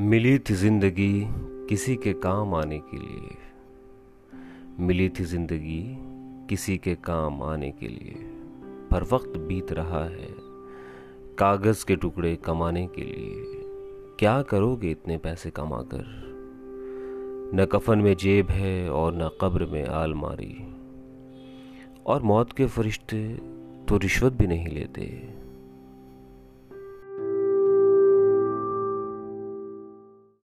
मिली थी ज़िंदगी किसी के काम आने के लिए। मिली थी ज़िंदगी किसी के काम आने के लिए। पर वक्त बीत रहा है कागज़ के टुकड़े कमाने के लिए। क्या करोगे इतने पैसे कमाकर? न कफन में जेब है और न कब्र में आलमारी। और मौत के फरिश्ते तो रिश्वत भी नहीं लेते।